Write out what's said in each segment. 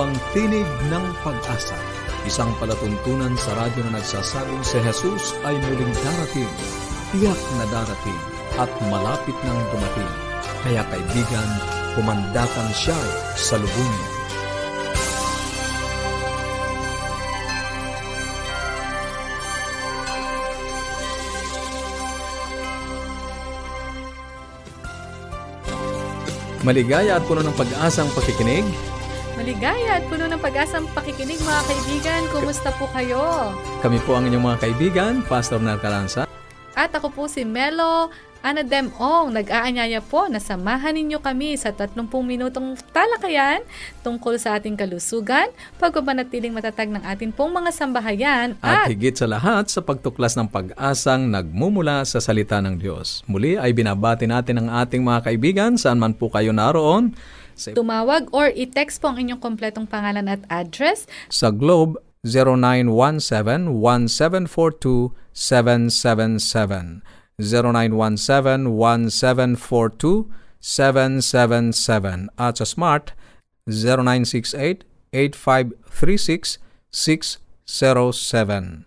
Ang Tinig ng Pag-asa, isang palatuntunan sa radyo na nagsasabing si Jesus ay muling darating, tiyak na darating, at malapit nang dumating. Kaya kaibigan, pumandakan siya sa lubungin. Maligaya at puno ng pag-asang pakikinig. Maligaya at puno ng pag-asang pakikinig mga kaibigan. Kumusta po kayo? Kami po ang inyong mga kaibigan, Pastor Narcalanza. At ako po si Melo Ana Demong. Nag-aanyaya po na samahan ninyo kami sa 30 minutong talakayan tungkol sa ating kalusugan, pagbabanatiling matatag ng ating pong mga sambahayan At, at, higit sa lahat sa pagtuklas ng pag-asang nagmumula sa salita ng Diyos. Muli ay binabati natin ang ating mga kaibigan saan man po kayo naroon. Sa, tumawag or i-text po ang inyong kompletong pangalan at address. Sa Globe 0917-1742-777. 0917-1742-777 at sa Smart 0968-8536-607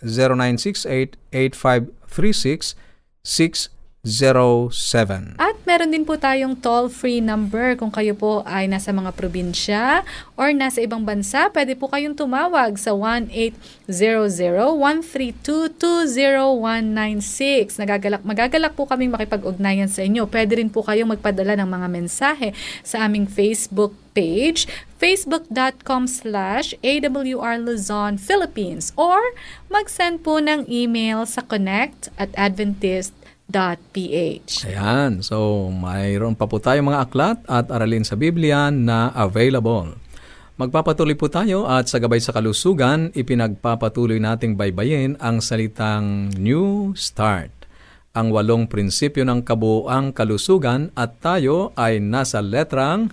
0968-8536-607 At meron din po tayong toll-free number kung kayo po ay nasa mga probinsya or nasa ibang bansa. Pwede po kayong tumawag sa 1-800-132-20196. Nagagalak, magagalak po kaming makipag-ugnayan sa inyo. Pwede rin po kayong magpadala ng mga mensahe sa aming Facebook page facebook.com slash awr Luzon, Philippines or mag-send po ng email sa connect at adventist ph. Ayan. So, mayroon pa po tayo mga aklat at aralin sa Biblia na available. Magpapatuloy po tayo at sa gabay sa kalusugan, ipinagpapatuloy nating baybayin ang salitang New Start. Ang walong prinsipyo ng kabuoang kalusugan at tayo ay nasa letrang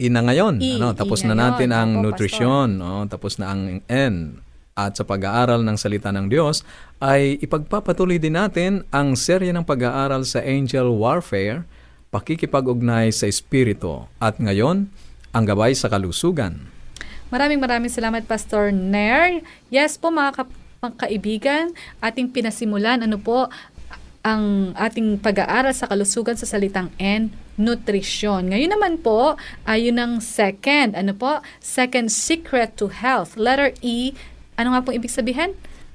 ina ngayon. I, ano, tapos na natin ngayon. ang Opo, nutrisyon, no? tapos na ang N. At sa pag-aaral ng salita ng Diyos, ay ipagpapatuloy din natin ang serye ng pag-aaral sa angel warfare, pakikipag-ugnay sa espiritu. At ngayon, ang gabay sa kalusugan. Maraming maraming salamat Pastor Nair. Yes po mga ka- mga kaibigan, ating pinasimulan ano po ang ating pag-aaral sa kalusugan sa salitang N, nutrition. Ngayon naman po, ayun ang second, ano po? Second secret to health. Letter E, ano nga pong ibig sabihin?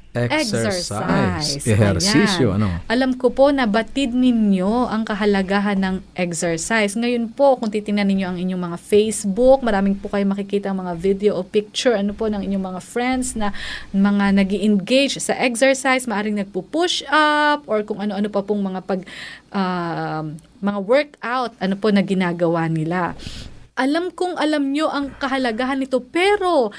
Exercise. Ehersisyo, ano? Alam ko po na batid ninyo ang kahalagahan ng exercise. Ngayon po, kung titingnan ninyo ang inyong mga Facebook, maraming po kayo makikita ang mga video o picture ano po ng inyong mga friends na mga nag engage sa exercise, maaring nagpo-push up or kung ano-ano pa pong mga pag ah, mga workout ano po na ginagawa nila. Alam kong alam nyo ang kahalagahan nito pero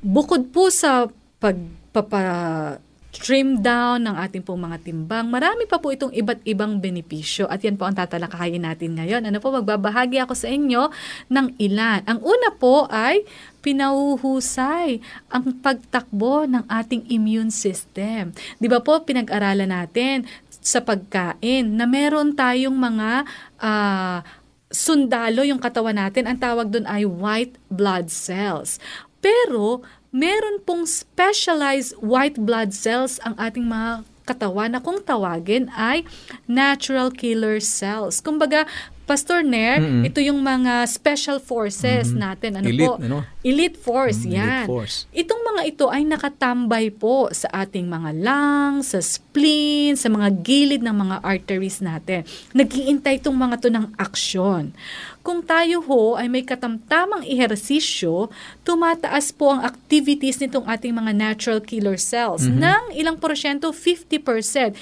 bukod po sa pagpapa trim down ng ating pong mga timbang. Marami pa po itong iba't ibang benepisyo at yan po ang tatalakayin natin ngayon. Ano po, magbabahagi ako sa inyo ng ilan. Ang una po ay pinauhusay ang pagtakbo ng ating immune system. Di ba po, pinag-aralan natin sa pagkain na meron tayong mga ah, sundalo yung katawan natin. Ang tawag doon ay white blood cells. Pero, meron pong specialized white blood cells ang ating mga katawan na kung tawagin ay natural killer cells. Kumbaga, Pastor Nair, Mm-mm. ito yung mga special forces natin. Ano Elite, po? ano? Elite force, Mm, yan. elite force. Itong mga ito ay nakatambay po sa ating mga lungs, sa spleen, sa mga gilid ng mga arteries natin. Nagiintay itong mga to ng aksyon. Kung tayo ho ay may katamtamang ehersisyo, tumataas po ang activities nitong ating mga natural killer cells ng ilang porsyento, 50%.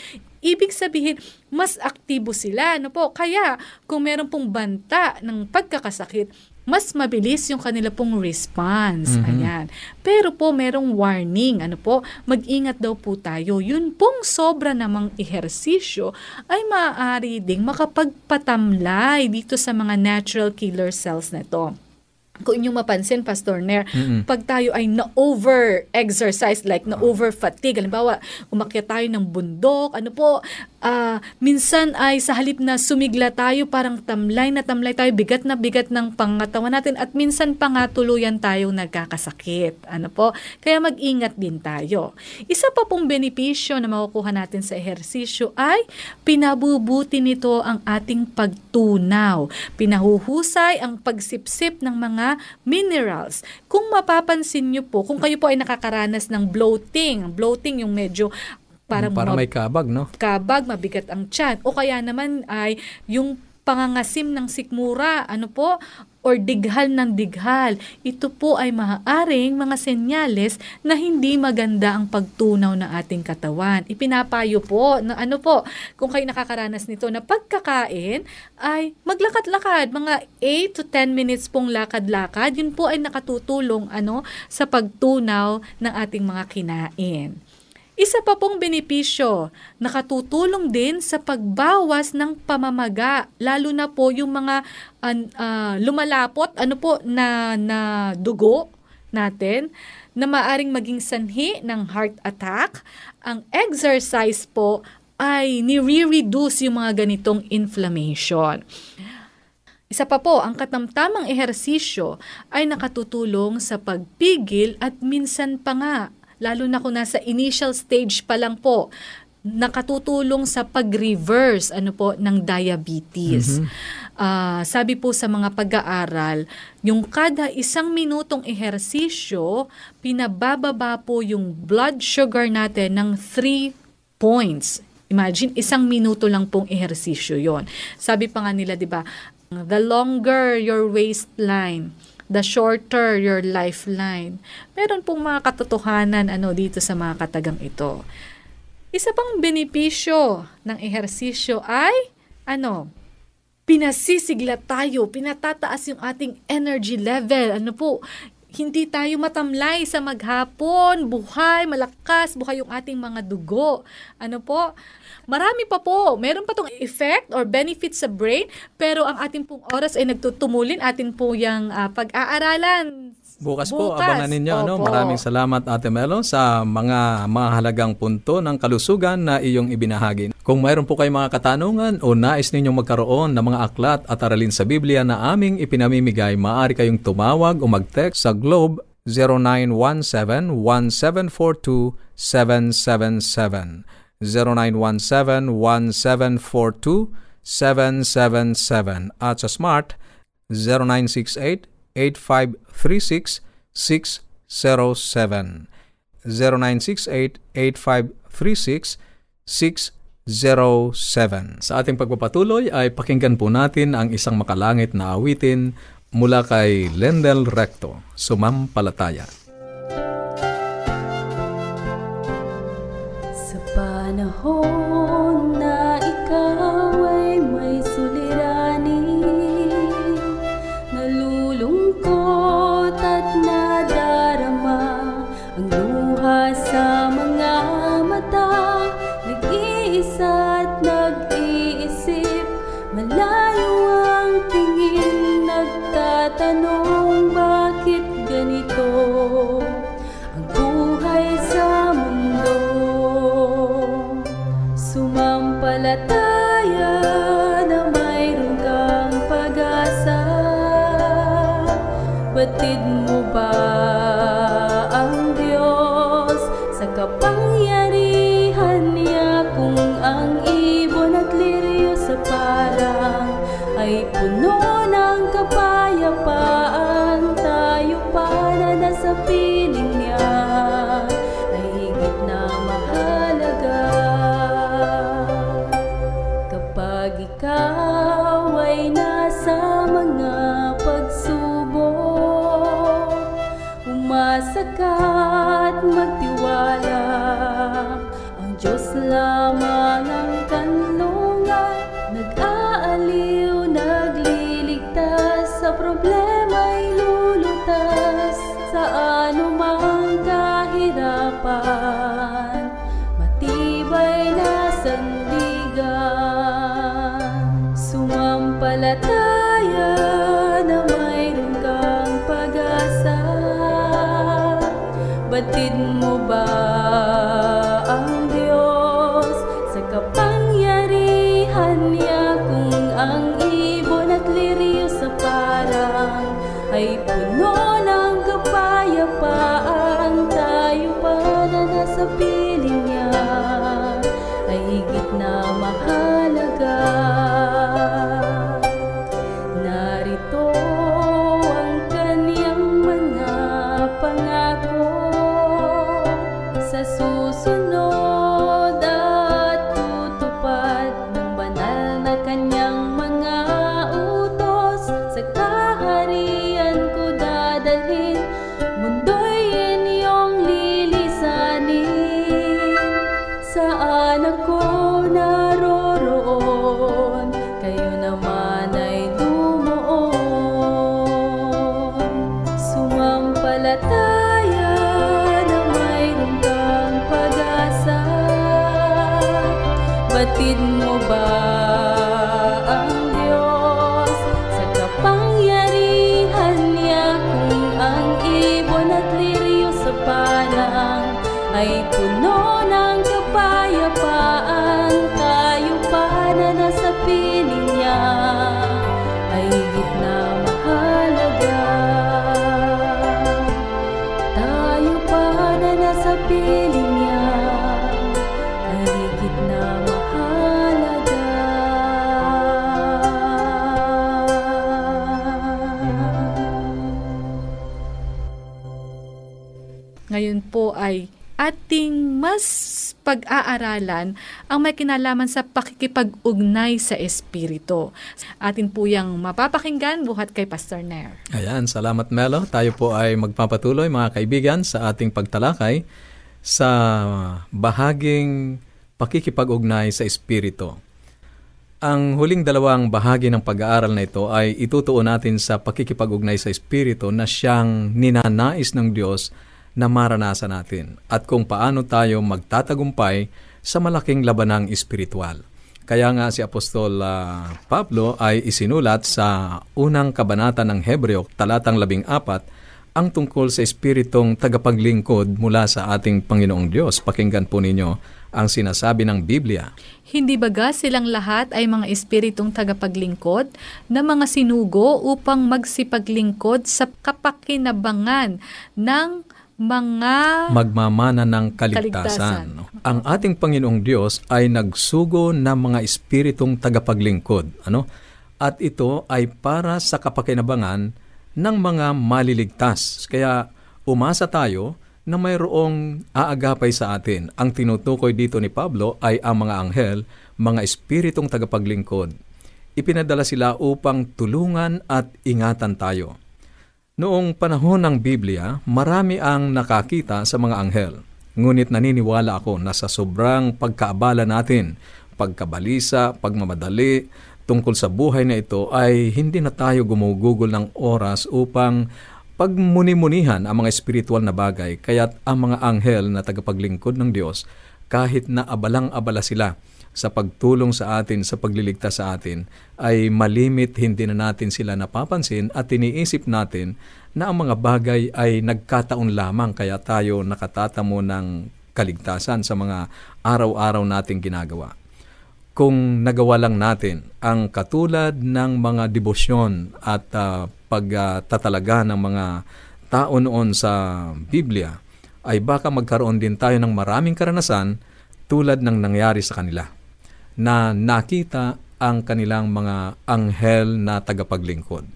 Ibig sabihin, mas aktibo sila. Ano po? Kaya, kung meron pong banta ng pagkakasakit, mas mabilis yung kanila pong response. Mhm. Ayan. Pero po, merong warning. Ano po? Mag-ingat daw po tayo. Yun pong sobra namang ehersisyo ay maaari ding makapagpatamlay dito sa mga natural killer cells na ito. Kung inyong mapansin, Pastor Nair, Mm-mm. pag tayo ay na-over-exercise, like na-over-fatigue, halimbawa, umakyat tayo ng bundok, ano po, ah, minsan ay sa halip na sumigla tayo, parang tamlay na tamlay tayo, bigat na bigat ng pangatawan natin, at minsan pa nga tuluyan tayong nagkakasakit. Ano po? Kaya mag-ingat din tayo. Isa pa pong benepisyo na makukuha natin sa ehersisyo ay pinabubuti nito ang ating pagtunaw. Pinahuhusay ang pagsipsip ng mga minerals. Kung mapapansin nyo po, kung kayo po ay nakakaranas ng bloating, bloating yung medyo parang Para mab- may kabag, no? kabag, mabigat ang tiyan. O kaya naman ay yung pangangasim ng sikmura, ano po, or dighal ng dighal. Ito po ay maaaring mga senyales na hindi maganda ang pagtunaw ng ating katawan. Ipinapayo po na ano po, kung kayo nakakaranas nito na pagkakain ay maglakad-lakad, mga 8 to 10 minutes pong lakad-lakad. Yun po ay nakatutulong ano sa pagtunaw ng ating mga kinain. Isa pa pong benepisyo, nakatutulong din sa pagbawas ng pamamaga, lalo na po yung mga an- ah, lumalapot ano po na na dugo natin na maaring maging sanhi ng heart attack. Ang exercise po ay nire-reduce yung mga ganitong inflammation. Isa pa po, ang katamtamang ehersisyo ay nakatutulong sa pagpigil at minsan pa nga, lalo na kung nasa initial stage pa lang po, nakatutulong sa pag-reverse ano po ng diabetes. Ah, sabi po sa mga pag-aaral, yung kada isang minutong ehersisyo, pinabababa po yung blood sugar natin ng 3 points. Imagine, isang minuto lang pong ehersisyo yon. Sabi pa nga nila, di ba, the longer your waistline, the shorter your lifeline. Meron pong mga katotohanan ano dito sa mga katagang ito. Isa pang benepisyo ng ehersisyo ay ano, pinasisigla tayo, pinatataas yung ating energy level. Ano po, hindi tayo matamlay sa maghapon, buhay, malakas, buhay yung ating mga dugo. Ano po? Marami pa po. Meron pa tong effect or benefit sa brain, pero ang ating pong oras ay nagtutumulin. Atin po yung ah, pag-aaralan. Bukas, po, Bukas. abangan ninyo. Ano? Opo. Maraming salamat, Ate Melo, sa mga mahalagang punto ng kalusugan na iyong ibinahagi. Kung mayroon po kayong mga katanungan o nais ninyong magkaroon ng mga aklat at aralin sa Biblia na aming ipinamimigay, maaari kayong tumawag o mag-text sa Globe 0917-1742-777. 0917-1742-777 at sa Smart 0968-8536-607 0968-8536-607 Sa ating pagpapatuloy ay pakinggan po natin ang isang makalangit na awitin mula kay Lendel Recto, Sumampalataya. Batid mo ba Batid mo ay ating mas pag-aaralan ang may kinalaman sa pakikipag-ugnay sa Espiritu. Atin po yung mapapakinggan buhat kay Pastor Nair. Ayan, salamat Melo. Tayo po ay magpapatuloy mga kaibigan sa ating pagtalakay sa bahaging pakikipag-ugnay sa Espiritu. Ang huling dalawang bahagi ng pag-aaral na ito ay itutuon natin sa pakikipag-ugnay sa Espiritu na siyang ninanais ng Diyos na maranasan natin at kung paano tayo magtatagumpay sa malaking labanang espiritual. Kaya nga si Apostol ah, Pablo ay isinulat sa unang kabanata ng Hebreo, talatang labing apat, ang tungkol sa espiritong tagapaglingkod mula sa ating Panginoong Diyos. Pakinggan po ninyo ang sinasabi ng Biblia. Hindi baga silang lahat ay mga espiritong tagapaglingkod na mga sinugo upang magsipaglingkod sa kapakinabangan ng mga magmamana ng Kaligtasan. kaligtasan. Ang ating Panginoong Diyos ay nagsugo ng mga espiritong tagapaglingkod. Ano? At ito ay para sa kapakinabangan ng mga maliligtas. Kaya umasa tayo na mayroong aagapay sa atin. Ang tinutukoy dito ni Pablo ay ang mga anghel, mga espiritong tagapaglingkod. Ipinadala sila upang tulungan at ingatan tayo. Noong panahon ng Biblia, marami ang nakakita sa mga anghel. Ngunit naniniwala ako na sa sobrang pagkaabala natin, pagkabalisa, pagmamadali, tungkol sa buhay na ito ay hindi na tayo gumugugol ng oras upang pagmuni-munihan ang mga espiritual na bagay. Kaya't ang mga anghel na tagapaglingkod ng Diyos, kahit na abalang-abala sila sa pagtulong sa atin, sa pagliligtas sa atin, ay malimit hindi na natin sila napapansin at iniisip natin na ang mga bagay ay nagkataon lamang kaya tayo nakatatamo ng kaligtasan sa mga araw-araw nating ginagawa. Kung nagawa lang natin ang katulad ng mga debosyon at ah, pagtatalaga ng mga tao noon sa Biblia, ay baka magkaroon din tayo ng maraming karanasan tulad ng nangyari sa kanila na nakita ang kanilang mga anghel na tagapaglingkod.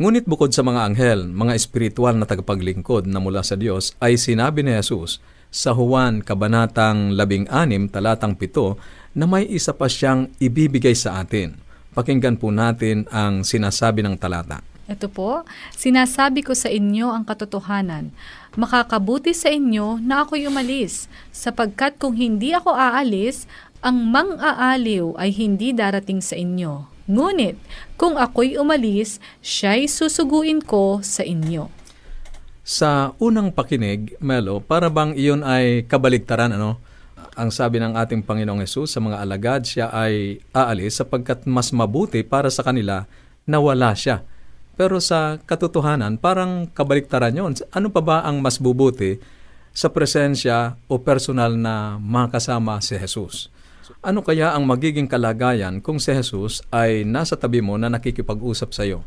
Ngunit bukod sa mga anghel, mga espiritual na tagapaglingkod na mula sa Diyos, ay sinabi ni Jesus sa Juan Kabanatang 16, talatang 7, na may isa pa siyang ibibigay sa atin. Pakinggan po natin ang sinasabi ng talata. Ito po, sinasabi ko sa inyo ang katotohanan. Makakabuti sa inyo na ako'y umalis, sapagkat kung hindi ako aalis, ang mang-aaliw ay hindi darating sa inyo. Ngunit, kung ako'y umalis, siya'y susuguin ko sa inyo. Sa unang pakinig, Melo, para bang iyon ay kabaligtaran, ano? Ang sabi ng ating Panginoong Yesus sa mga alagad, siya ay aalis sapagkat mas mabuti para sa kanila na wala siya. Pero sa katotohanan, parang kabaliktaran yon. Ano pa ba ang mas bubuti sa presensya o personal na makasama si Jesus. Ano kaya ang magiging kalagayan kung si Jesus ay nasa tabi mo na nakikipag-usap sa iyo?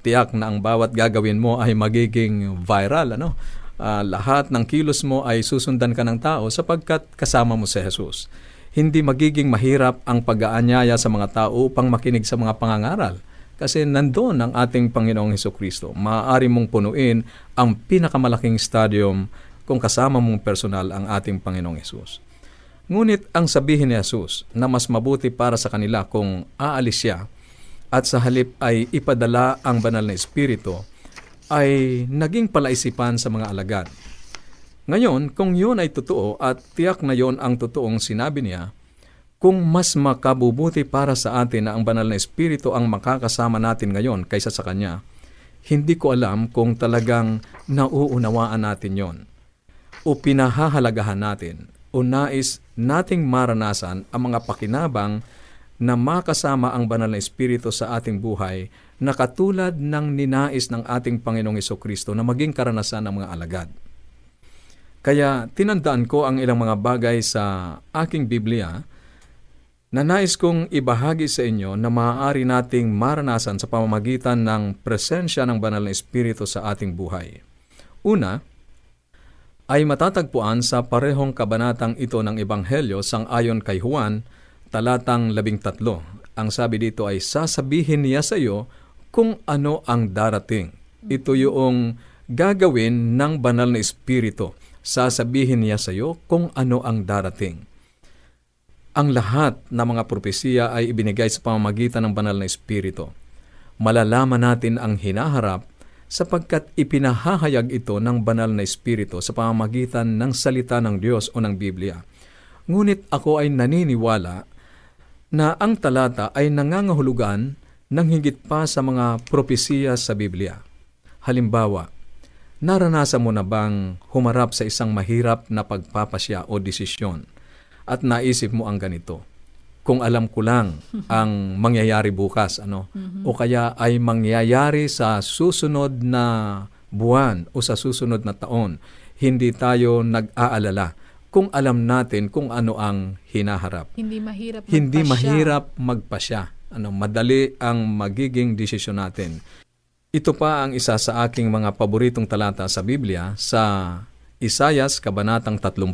Tiyak na ang bawat gagawin mo ay magiging viral, ano? Ah, lahat ng kilos mo ay susundan ka ng tao sapagkat kasama mo si Jesus. Hindi magiging mahirap ang pag-aanyaya sa mga tao upang makinig sa mga pangangaral. Kasi nandoon ang ating Panginoong Heso Kristo. Maaari mong punuin ang pinakamalaking stadium kung kasama mong personal ang ating Panginoong Hesus. Ngunit ang sabihin ni Jesus na mas mabuti para sa kanila kung aalis siya at sa halip ay ipadala ang banal na Espiritu ay naging palaisipan sa mga alagad. Ngayon, kung yun ay totoo at tiyak na yon ang totoong sinabi niya, kung mas makabubuti para sa atin na ang banal na Espiritu ang makakasama natin ngayon kaysa sa Kanya, hindi ko alam kung talagang nauunawaan natin yon o pinahahalagahan natin o nais nating maranasan ang mga pakinabang na makasama ang banal na Espiritu sa ating buhay na katulad ng ninais ng ating Panginoong Kristo na maging karanasan ng mga alagad. Kaya tinandaan ko ang ilang mga bagay sa aking Biblia na nais kong ibahagi sa inyo na maaari nating maranasan sa pamamagitan ng presensya ng banal na Espiritu sa ating buhay. Una, ay matatagpuan sa parehong kabanatang ito ng Ebanghelyo sang ayon kay Juan, talatang labing tatlo. Ang sabi dito ay sasabihin niya sa iyo kung ano ang darating. Ito yung gagawin ng banal na Espiritu. Sasabihin niya sa iyo kung ano ang darating. Ang lahat ng mga propesiya ay ibinigay sa pamamagitan ng banal na Espiritu. Malalaman natin ang hinaharap sapagkat ipinahahayag ito ng banal na Espiritu sa pamamagitan ng salita ng Diyos o ng Biblia. Ngunit ako ay naniniwala na ang talata ay nangangahulugan ng higit pa sa mga propesiya sa Biblia. Halimbawa, naranasan mo na bang humarap sa isang mahirap na pagpapasya o desisyon at naisip mo ang ganito? Kung alam ko lang ang mangyayari bukas, ano? O kaya ay mangyayari sa susunod na buwan o sa susunod na taon, hindi tayo nag-aalala kung alam natin kung ano ang hinaharap. Hindi mahirap Hindi magpasya. mahirap magpasya. Ano, madali ang magiging desisyon natin. Ito pa ang isa sa aking mga paboritong talata sa Biblia sa Isayas, Kabanatang 30,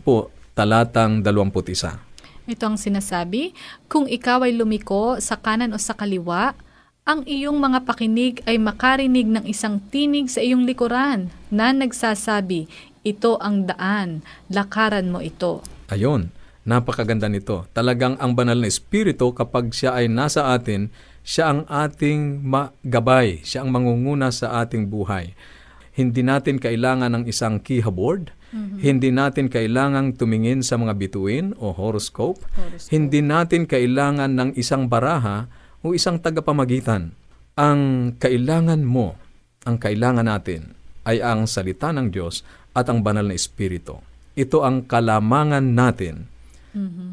talatang 21. Ito ang sinasabi, kung ikaw ay lumiko sa kanan o sa kaliwa, ang iyong mga pakinig ay makarinig ng isang tinig sa iyong likuran na nagsasabi, ito ang daan, lakaran mo ito. Ayon, napakaganda nito. Talagang ang banal na espiritu kapag siya ay nasa atin, siya ang ating magabay, siya ang mangunguna sa ating buhay. Hindi natin kailangan ng isang keyboard, hindi natin kailangang tumingin sa mga bituin o horoscope, hindi natin kailangan ng isang baraha o isang tagapamagitan. Ang kailangan mo, ang kailangan natin ay ang salita ng Diyos at ang banal na espiritu. Ito ang kalamangan natin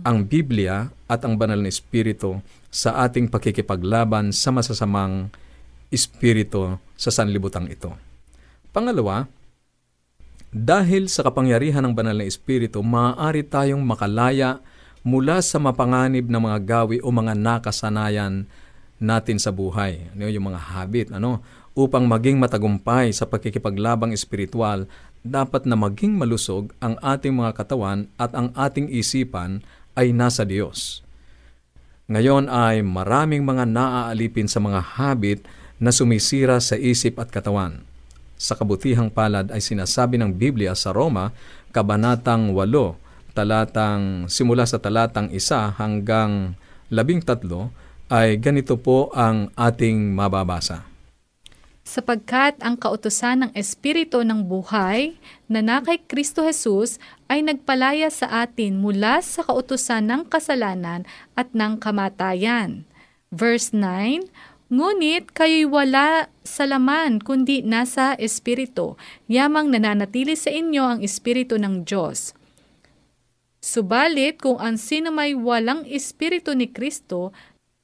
ang Biblia at ang banal na espiritu sa ating pakikipaglaban sa masasamang espiritu sa sanlibutan ito. Pangalawa, dahil sa kapangyarihan ng banal na espiritu, maaari tayong makalaya mula sa mapanganib na mga gawi o mga nakasanayan natin sa buhay. Ano yung mga habit, ano? Upang maging matagumpay sa pagkikipaglabang espiritual, dapat na maging malusog ang ating mga katawan at ang ating isipan ay nasa Diyos. Ngayon ay maraming mga naaalipin sa mga habit na sumisira sa isip at katawan. Sa kabutihang palad ay sinasabi ng Biblia sa Roma, Kabanatang 8, talatang, simula sa talatang 1 hanggang 13, ay ganito po ang ating mababasa. sapagkat ang kautosan ng Espiritu ng buhay na na kay Kristo Jesus ay nagpalaya sa atin mula sa kautosan ng kasalanan at ng kamatayan. Verse 9, Ngunit kayo'y wala sa laman kundi nasa Espiritu, yamang nananatili sa inyo ang Espiritu ng Diyos. Subalit kung ang sino may walang Espiritu ni Kristo,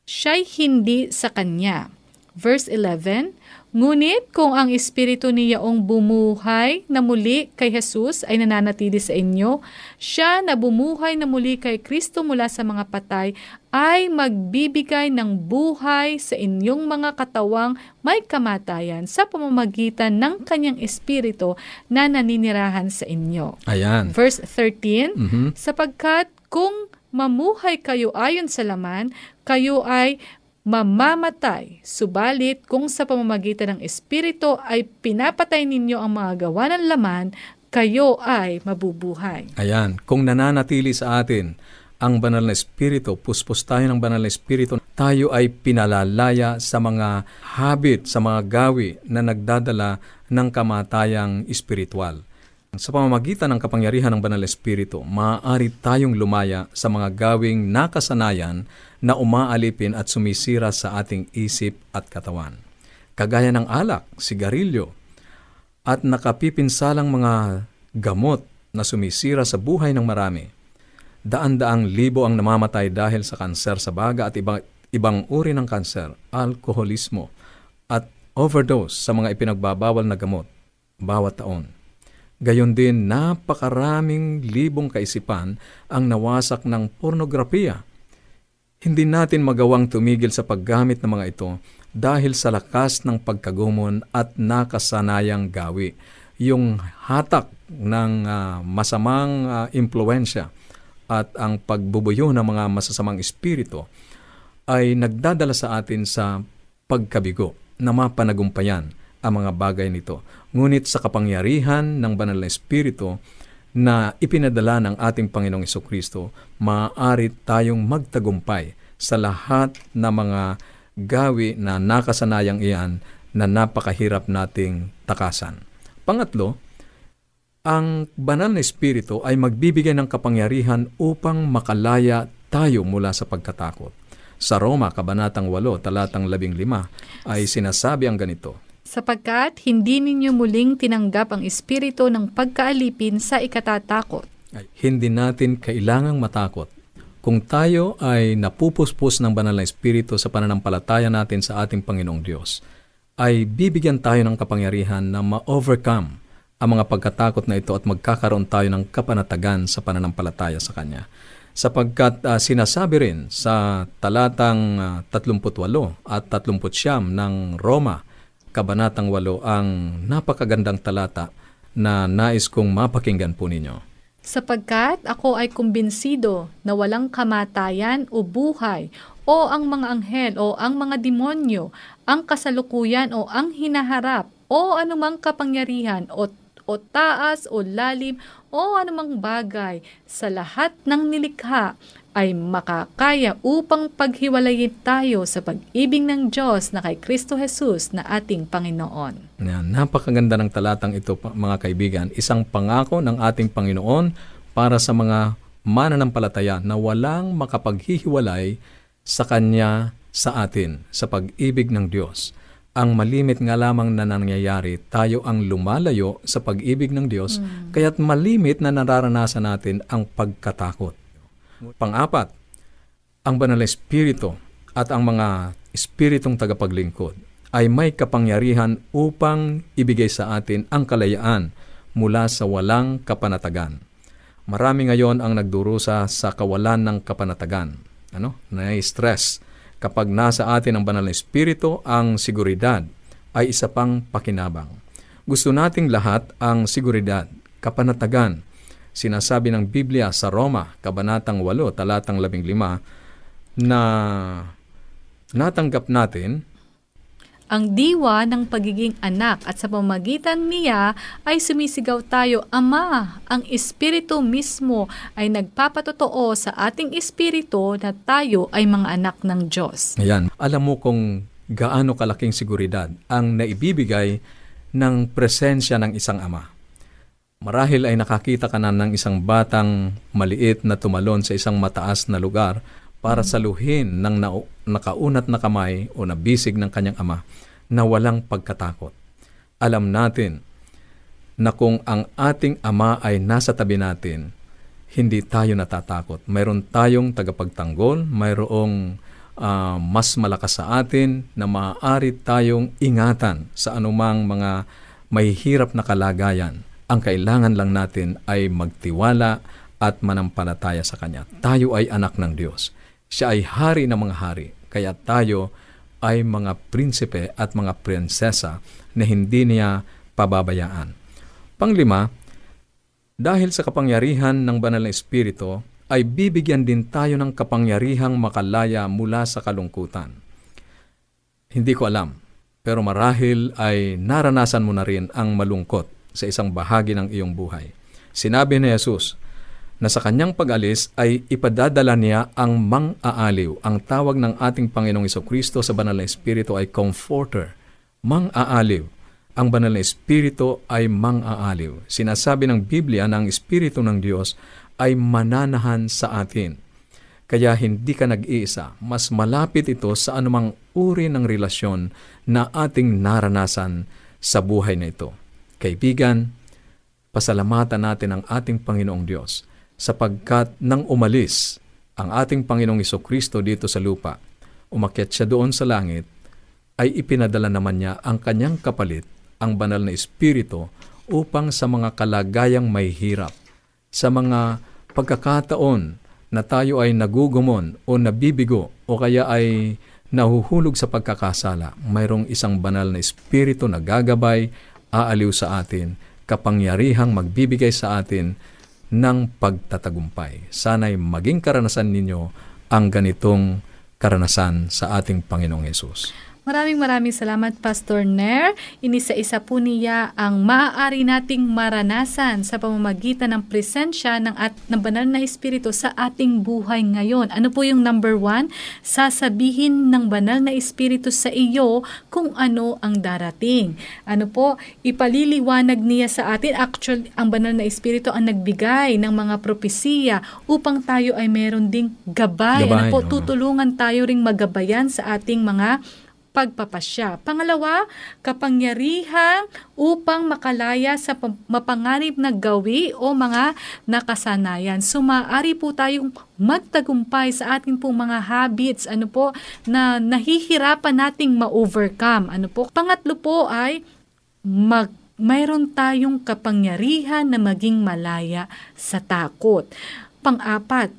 siya'y hindi sa Kanya. Verse 11, Ngunit kung ang espiritu niyaong bumuhay na muli kay Jesus ay nananatili sa inyo, siya na bumuhay na muli kay Kristo mula sa mga patay ay magbibigay ng buhay sa inyong mga katawang may kamatayan sa pamamagitan ng kanyang espiritu na naninirahan sa inyo. Ayan. Verse 13, Mhm. sapagkat kung mamuhay kayo ayon sa laman, kayo ay mamamatay. Subalit kung sa pamamagitan ng Espiritu ay pinapatay ninyo ang mga gawa ng laman, kayo ay mabubuhay. Ayan, kung nananatili sa atin ang banal na espiritu, puspos tayo ng banal na espiritu, tayo ay pinalalaya sa mga habit, sa mga gawi na nagdadala ng kamatayang espiritual. Sa pamamagitan ng kapangyarihan ng banal na espiritu, maaari tayong lumaya sa mga gawing nakasanayan na umaalipin at sumisira sa ating isip at katawan. Kagaya ng alak, sigarilyo, at nakapipinsalang mga gamot na sumisira sa buhay ng marami. Daan-daang libo ang namamatay dahil sa kanser sa baga at ibang, ibang uri ng kanser, alkoholismo, at overdose sa mga ipinagbabawal na gamot bawat taon. Gayon din, napakaraming libong kaisipan ang nawasak ng pornografiya. Hindi natin magawang tumigil sa paggamit ng mga ito dahil sa lakas ng pagkagumon at nakasanayang gawi. Yung hatak ng ah, masamang ah, impluensya at ang pagbubuyo ng mga masasamang espiritu ay nagdadala sa atin sa pagkabigo na mapanagumpayan ang mga bagay nito. Ngunit sa kapangyarihan ng banal na espiritu na ipinadala ng ating Panginoong Kristo, maaari tayong magtagumpay sa lahat ng mga gawi na nakasanayang iyan na napakahirap nating takasan. Pangatlo, ang banal na espiritu ay magbibigay ng kapangyarihan upang makalaya tayo mula sa pagkatakot. Sa Roma, Kabanatang 8, Talatang 15, ay sinasabi ang ganito, Sapagkat hindi ninyo muling tinanggap ang espiritu ng pagkaalipin sa ikatatakot. ay, hindi natin kailangang matakot. Kung tayo ay napupuspos ng banal na espiritu sa pananampalataya natin sa ating Panginoong Diyos, ay bibigyan tayo ng kapangyarihan na ma-overcome ang mga pagkatakot na ito at magkakaroon tayo ng kapanatagan sa pananampalataya sa Kanya. Sapagkat ah, sinasabi rin sa talatang ah, 38 at 39 ng Roma, Kabanatang 8, ang napakagandang talata na nais kong mapakinggan po ninyo. Sapagkat ako ay kumbinsido na walang kamatayan o buhay o ang mga anghel o ang mga demonyo, ang kasalukuyan o ang hinaharap o anumang kapangyarihan o, o taas o lalim o anumang bagay sa lahat ng nilikha ay makakaya upang paghiwalayin tayo sa pag-ibig ng Diyos na kay Kristo Jesus na ating Panginoon. Yan, napakaganda ng talatang ito mga kaibigan. Isang pangako ng ating Panginoon para sa mga mananampalataya na walang makapaghihiwalay sa Kanya sa atin, sa pag-ibig ng Diyos. Ang malimit nga lamang na nangyayari, tayo ang lumalayo sa pag-ibig ng Diyos, kaya't malimit na nararanasan natin ang pagkatakot. Pang-apat, ang banal na espiritu at ang mga espiritong tagapaglingkod ay may kapangyarihan upang ibigay sa atin ang kalayaan mula sa walang kapanatagan. Marami ngayon ang nagdurusa sa kawalan ng kapanatagan. Ano? Na-stress. Kapag nasa atin ang banal na espiritu, ang seguridad ay isa pang pakinabang. Gusto nating lahat ang seguridad, kapanatagan. Sinasabi ng Biblia sa Roma, Kabanatang 8, Talatang 15, na natanggap natin ang diwa ng pagiging anak at sa pamamagitan niya ay sumisigaw tayo, Ama, ang Espiritu mismo ay nagpapatotoo sa ating Espiritu na tayo ay mga anak ng Diyos. Ayan, alam mo kung gaano kalaking seguridad ang naibibigay ng presensya ng isang ama. Marahil ay nakakita ka na ng isang batang maliit na tumalon sa isang mataas na lugar para saluhin ng nau- nakaunat na kamay o nabisig ng kanyang ama na walang pagkatakot. Alam natin na kung ang ating ama ay nasa tabi natin, hindi tayo natatakot. Mayroon tayong tagapagtanggol, mayroong ah, mas malakas sa atin na maaari tayong ingatan sa anumang mga mahihirap na kalagayan. Ang kailangan lang natin ay magtiwala at manampalataya sa Kanya. Tayo ay anak ng Diyos. Siya ay hari ng mga hari. Kaya tayo ay mga prinsipe at mga prinsesa na hindi niya pababayaan. Panglima, dahil sa kapangyarihan ng banal na Espiritu, ay bibigyan din tayo ng kapangyarihang makalaya mula sa kalungkutan. Hindi ko alam, pero marahil ay naranasan mo na rin ang malungkot sa isang bahagi ng iyong buhay. Sinabi ni Jesus na sa kanyang pag-alis ay ipadadala niya ang mang-aaliw. Ang tawag ng ating Panginoong Kristo sa banal na Espiritu ay Comforter, mang-aaliw. Ang banal na Espiritu ay mang-aaliw. Sinasabi ng Biblia na ang Espiritu ng Diyos ay mananahan sa atin. Kaya hindi ka nag-iisa, mas malapit ito sa anumang uri ng relasyon na ating naranasan sa buhay na ito. Kaibigan, pasalamatan natin ang ating Panginoong Diyos sapagkat nang umalis ang ating Panginoong Kristo dito sa lupa, umakyat siya doon sa langit, ay ipinadala naman niya ang kanyang kapalit ang banal na Espiritu upang sa mga kalagayang may hirap, sa mga pagkakataon na tayo ay nagugumon o nabibigo o kaya ay nahuhulog sa pagkakasala, mayroong isang banal na Espiritu na gagabay, aaliw sa atin, kapangyarihang magbibigay sa atin ng pagtatagumpay. Sana'y maging karanasan ninyo ang ganitong karanasan sa ating Panginoong Yesus. Maraming maraming salamat Pastor Nair. Inisa-isa po niya ang maaari nating maranasan sa pamamagitan ng presensya ng, at, ng banal na Espiritu sa ating buhay ngayon. Ano po yung number one? Sasabihin ng banal na Espiritu sa iyo kung ano ang darating. Ano po? Ipaliliwanag niya sa atin. Actually, ang banal na Espiritu ang nagbigay ng mga propesiya upang tayo ay meron ding gabay. Gabay, ano po? oo. Tutulungan tayo ring magabayan sa ating mga pagpapasya. Pangalawa, kapangyarihan upang makalaya sa mapanganib na gawi o mga nakasanayan. So maaari po tayong magtagumpay sa ating pong mga habits ano po na nahihirapan nating ma-overcome. Ano po? Pangatlo po ay mag mayroon tayong kapangyarihan na maging malaya sa takot. Pang-apat,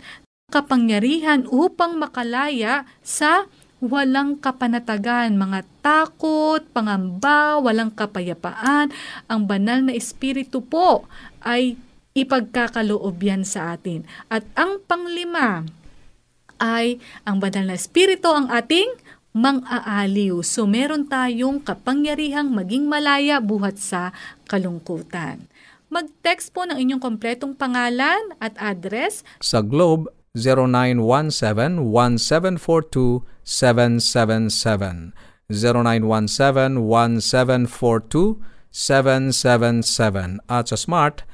kapangyarihan upang makalaya sa walang kapanatagan, mga takot, pangamba, walang kapayapaan. Ang banal na espiritu po ay ipagkakaloob yan sa atin. At ang panglima ay ang banal na espiritu ang ating mang-aaliw. So meron tayong kapangyarihang maging malaya buhat sa kalungkutan. Mag-text po ng inyong kompletong pangalan at address Sa Globe, 0917-1742-777. 0917-1742-777. At sa Smart,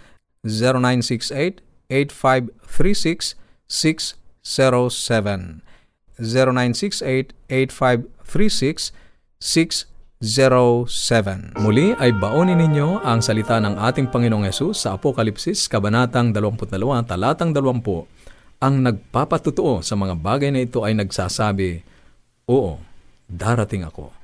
0968-8536-607. 0968-8536-607. Muli ay baonin ninyo ang salita ng ating Panginoong Yesus sa Apokalipsis, Kabanatang 22, Talatang 20, ang nagpapatutuo sa mga bagay na ito ay nagsasabi, Oo, darating ako.